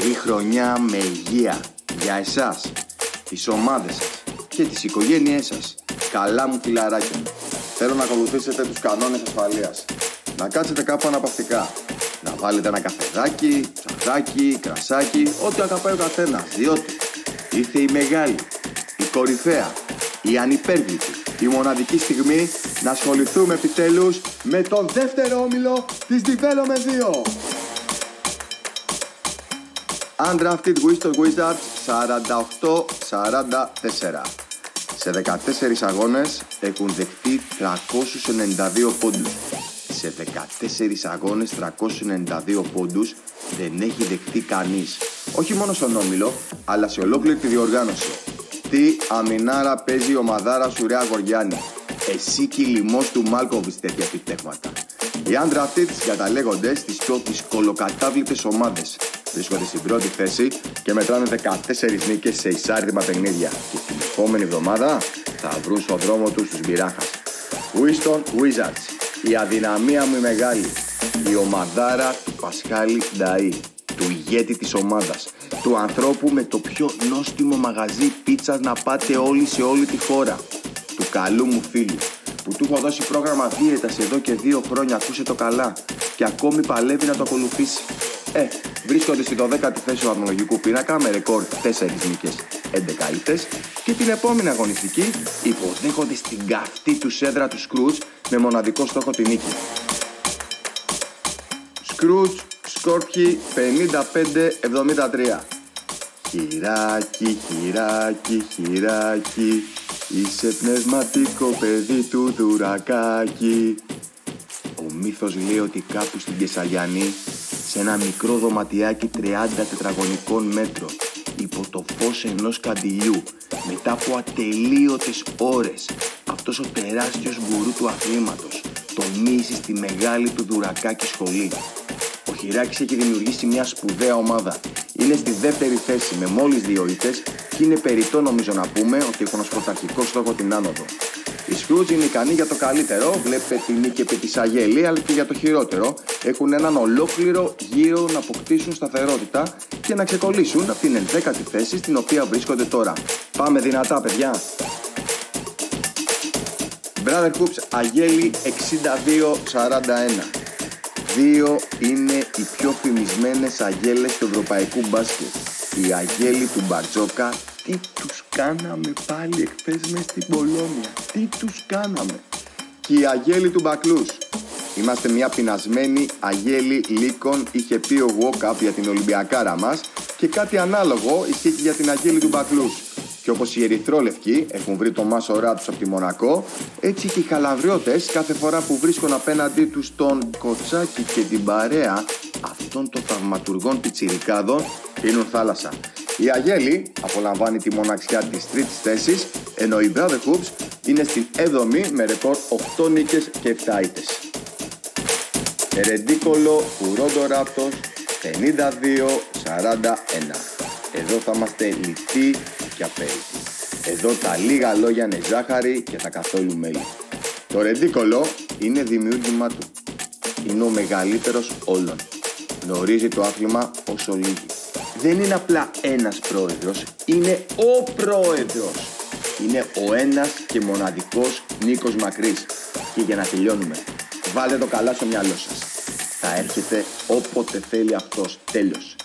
Καλή χρονιά με υγεία για εσάς, τις ομάδες σας και τις οικογένειές σας. Καλά μου φιλαράκια. Θέλω να ακολουθήσετε τους κανόνες ασφαλείας. Να κάτσετε κάπου αναπαυτικά. Να βάλετε ένα καφεδάκι, ψαρδάκι, κρασάκι, ό,τι αγαπάει ο καθένας. Διότι ήρθε η μεγάλη, η κορυφαία, η ανυπέρβλητη, η μοναδική στιγμή να ασχοληθούμε επιτέλους με τον δεύτερο όμιλο της Development 2. Undrafted Wisdom Wizards 48-44. Σε 14 αγώνες έχουν δεχτεί 392 πόντους. Σε 14 αγώνες 392 πόντους δεν έχει δεχτεί κανείς. Όχι μόνο στον Όμιλο, αλλά σε ολόκληρη τη διοργάνωση. Τι αμινάρα παίζει η ομαδάρα σου ρε Αγοριάννη. Εσύ κυλιμός του Μάλκοβιτς τέτοια επιτεύγματα. Οι Undrafted συγκαταλέγονται στις πιο δυσκολοκατάβλητες ομάδες βρίσκονται στην πρώτη θέση και μετράνε 14 νίκες σε εισάρτημα παιχνίδια. Και την επόμενη εβδομάδα θα βρουν στον δρόμο τους τους Μπιράχας. Winston Wizards, η αδυναμία μου η μεγάλη, η ομαδάρα του Πασχάλη Νταΐ, του ηγέτη της ομάδας, του ανθρώπου με το πιο νόστιμο μαγαζί πίτσας να πάτε όλοι σε όλη τη χώρα, του καλού μου φίλου, που του έχω δώσει πρόγραμμα δίαιτας εδώ και δύο χρόνια, ακούσε το καλά, και ακόμη παλεύει να το ακολουθήσει. Ε, βρίσκονται στη 12η θέση του βαθμολογικού πίνακα με ρεκόρ 4 νίκες 11 ήττες. Και την επόμενη αγωνιστική υποδέχονται στην καυτή του σέντρα του Σκρούτς με μοναδικό στόχο τη νίκη. Σκρούτς Σκόρπιοι 55-73 Χειράκι, χειράκι, χειράκι Είσαι πνευματικό παιδί του δουρακάκι Ο μύθος λέει ότι κάπου στην Κεσαγιανή σε ένα μικρό δωματιάκι 30 τετραγωνικών μέτρων υπό το φως ενός καντιλιού μετά από ατελείωτες ώρες αυτός ο τεράστιος γκουρού του αθλήματος τονίζει στη μεγάλη του δουρακάκι σχολή. Ο Χιράκης έχει δημιουργήσει μια σπουδαία ομάδα. Είναι στη δεύτερη θέση με μόλις δύο ήττες και είναι περιττό νομίζω να πούμε ότι έχουν ως πρωταρχικό στόχο την άνοδο. Οι Scrooge είναι ικανοί για το καλύτερο, βλέπετε την νίκη επί της Αγέλη, αλλά και για το χειρότερο. Έχουν έναν ολόκληρο γύρο να αποκτήσουν σταθερότητα και να ξεκολλήσουν από την 11η θέση στην οποία βρίσκονται τώρα. Πάμε δυνατά παιδιά! Brother Hoops Αγέλη 62-41. Δύο είναι οι πιο φημισμένες αγέλες του ευρωπαϊκού μπάσκετ. Η αγέλη του Μπαρτζόκα τι τους κάναμε πάλι εχθές μες στην Πολώνια. Τι τους κάναμε; Και η αγέλη του Μπακλούς. Είμαστε μια πεινασμένη αγέλη λύκων, είχε πει ο Walkup για την Ολυμπιακάρα μας και κάτι ανάλογο ισχύει και για την αγέλη του Μπακλούς. Και όπως οι ερυθρόλευκοι έχουν βρει το μάσορά τους από τη Μονακό, έτσι και οι χαλαβριώτες κάθε φορά που βρίσκουν απέναντί τους τον κοτσάκι και την παρέα αυτών των θαυματουργών πιτσιρικάδων πίνουν θάλασσα. Η Αγέλη απολαμβάνει τη μοναξιά της τρίτης θέσης, ενώ η Brother Hoops είναι στην 7η με ρεκόρ 8 νίκες και 7 ήττες. Ερεντίκολο Ουρόντο Ράπτος 52-41. Εδώ θα είμαστε λιτοί και απέρικτοι. Εδώ τα λίγα λόγια είναι ζάχαρη και τα καθόλου μέλι. Το ρεντίκολο είναι δημιούργημα του. Είναι ο μεγαλύτερος όλων. Γνωρίζει το άθλημα όσο λίγοι δεν είναι απλά ένας πρόεδρος, είναι ο πρόεδρος. Είναι ο ένας και μοναδικός Νίκος Μακρύς. Και για να τελειώνουμε, βάλτε το καλά στο μυαλό σας. Θα έρχεται όποτε θέλει αυτός. Τέλος.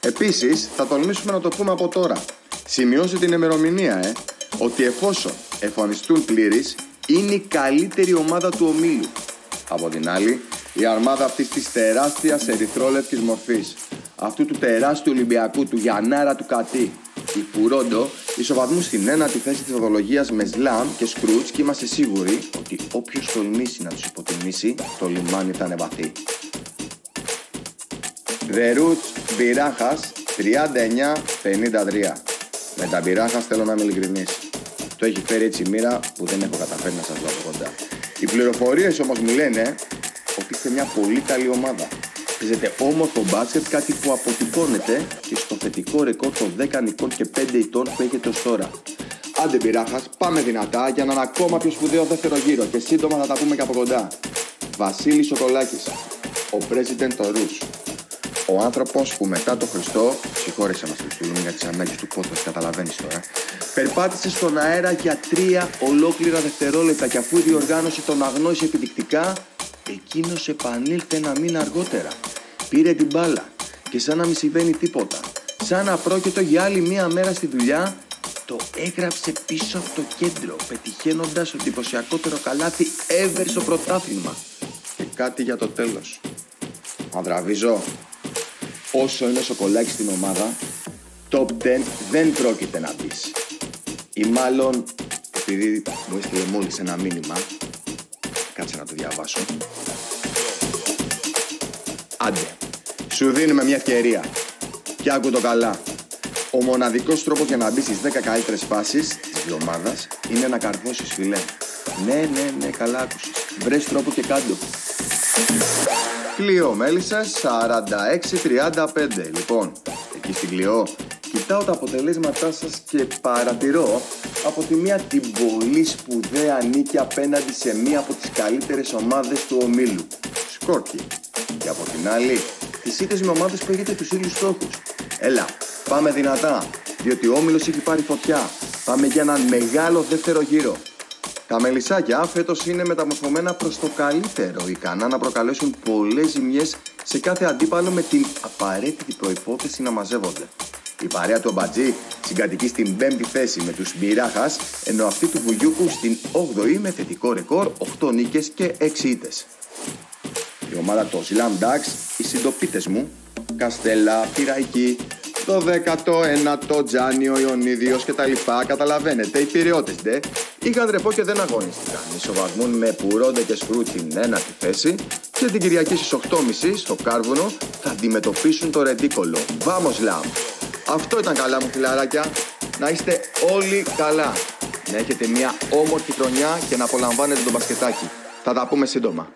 Επίσης, θα τολμήσουμε να το πούμε από τώρα. Σημειώστε την ημερομηνία, ε, ότι εφόσον εμφανιστούν πλήρεις, είναι η καλύτερη ομάδα του ομίλου. Από την άλλη, η αρμάδα αυτής της τεράστιας ερυθρόλευκης μορφής αυτού του τεράστιου Ολυμπιακού, του Γιαννάρα του Κατή, η Φουρόντο, ισοβαθμούν στην ένατη θέση της οδολογίας με Σλάμ και Σκρούτς και είμαστε σίγουροι ότι όποιος τολμήσει να τους υποτιμήσει, το λιμάνι θα ανεβαθεί. The Roots Μπιράχας 39-53. Με τα Μπιράχας θέλω να είμαι ειλικρινής. Το έχει φέρει έτσι η μοίρα που δεν έχω καταφέρει να σας δω από κοντά. Οι πληροφορίες όμως μου λένε ότι είστε μια πολύ καλή ομάδα Παίζετε όμορφο μπάσκετ, κάτι που αποτυπώνεται και στο θετικό ρεκόρ των 10 νικών και 5 ετών που έχετε ως τώρα. Άντε πειράχας, πάμε δυνατά για έναν ακόμα πιο σπουδαίο δεύτερο γύρο και σύντομα θα τα πούμε και από κοντά. Βασίλης Σοκολάκης, ο President of Rus, ο άνθρωπος που μετά το Χριστό, συγχώρεσε μας Χριστούλου για τι ανάγκε του πόθου, καταλαβαίνεις τώρα, περπάτησε στον αέρα για τρία ολόκληρα δευτερόλεπτα και αφού η διοργάνωση τον αγνώρισε επιδεικτικά, εκείνος επανήλθε ένα μήνα αργότερα. Πήρε την μπάλα και σαν να μην συμβαίνει τίποτα, σαν να πρόκειτο για άλλη μία μέρα στη δουλειά, το έγραψε πίσω από το κέντρο, πετυχαίνοντας το εντυπωσιακότερο καλάθι ever στο πρωτάθλημα. Και κάτι για το τέλος. Ανδραβίζω, όσο είναι σοκολάκι στην ομάδα, top 10 δεν πρόκειται να μπει. Ή μάλλον, επειδή μου έστειλε μόλις ένα μήνυμα, κάτσε να το διαβάσω. Άντε, σου δίνουμε μια ευκαιρία. Και άκου το καλά. Ο μοναδικός τρόπος για να μπεις στις 10 καλύτερες φάσεις της ομάδας είναι να καρφώσεις φιλέ. Ναι, ναι, ναι, καλά άκουσες. Βρες τρόπο και κάντο. Κλειό Μέλισσα 46-35. Λοιπόν, εκεί στην Κλειό κοιτάω τα αποτελέσματά σας και παρατηρώ από τη μία την πολύ σπουδαία νίκη απέναντι σε μία από τις καλύτερες ομάδες του ομίλου. Σκόρκι. Και από την άλλη, τις ήττες με ομάδες που έχετε τους ίδιους στόχους. Έλα, πάμε δυνατά, διότι ο Όμιλος έχει πάρει φωτιά. Πάμε για έναν μεγάλο δεύτερο γύρο. Τα μελισσάκια φέτος είναι μεταμορφωμένα προς το καλύτερο, ικανά να προκαλέσουν πολλές ζημιές σε κάθε αντίπαλο με την απαραίτητη προπόθεση να μαζεύονται. Η παρέα του Αμπατζή συγκατοικεί στην 5η θέση με τους Μπιράχας, ενώ αυτή του Βουγιούκου στην 8η με θετικό ρεκόρ 8 νίκες και 6 ήττες. Η ομάδα των Slam Ducks, οι συντοπίτες μου, Καστέλα, Πυραϊκή, το 19ο Τζάνιο, Ιωνίδιος και τα λοιπά. Καταλαβαίνετε, οι πυριώτε ντε είχαν ρεπό και δεν αγωνίστηκαν. Ισοβαθμούν με πουρόντε και σκρού την ένατη θέση και την Κυριακή στις 8.30 στο Κάρβουνο θα αντιμετωπίσουν το ρεντίκολο. Βάμο Λαμ. Αυτό ήταν καλά μου φιλαράκια. Να είστε όλοι καλά. Να έχετε μια όμορφη χρονιά και να απολαμβάνετε το μπασκετάκι. Θα τα πούμε σύντομα.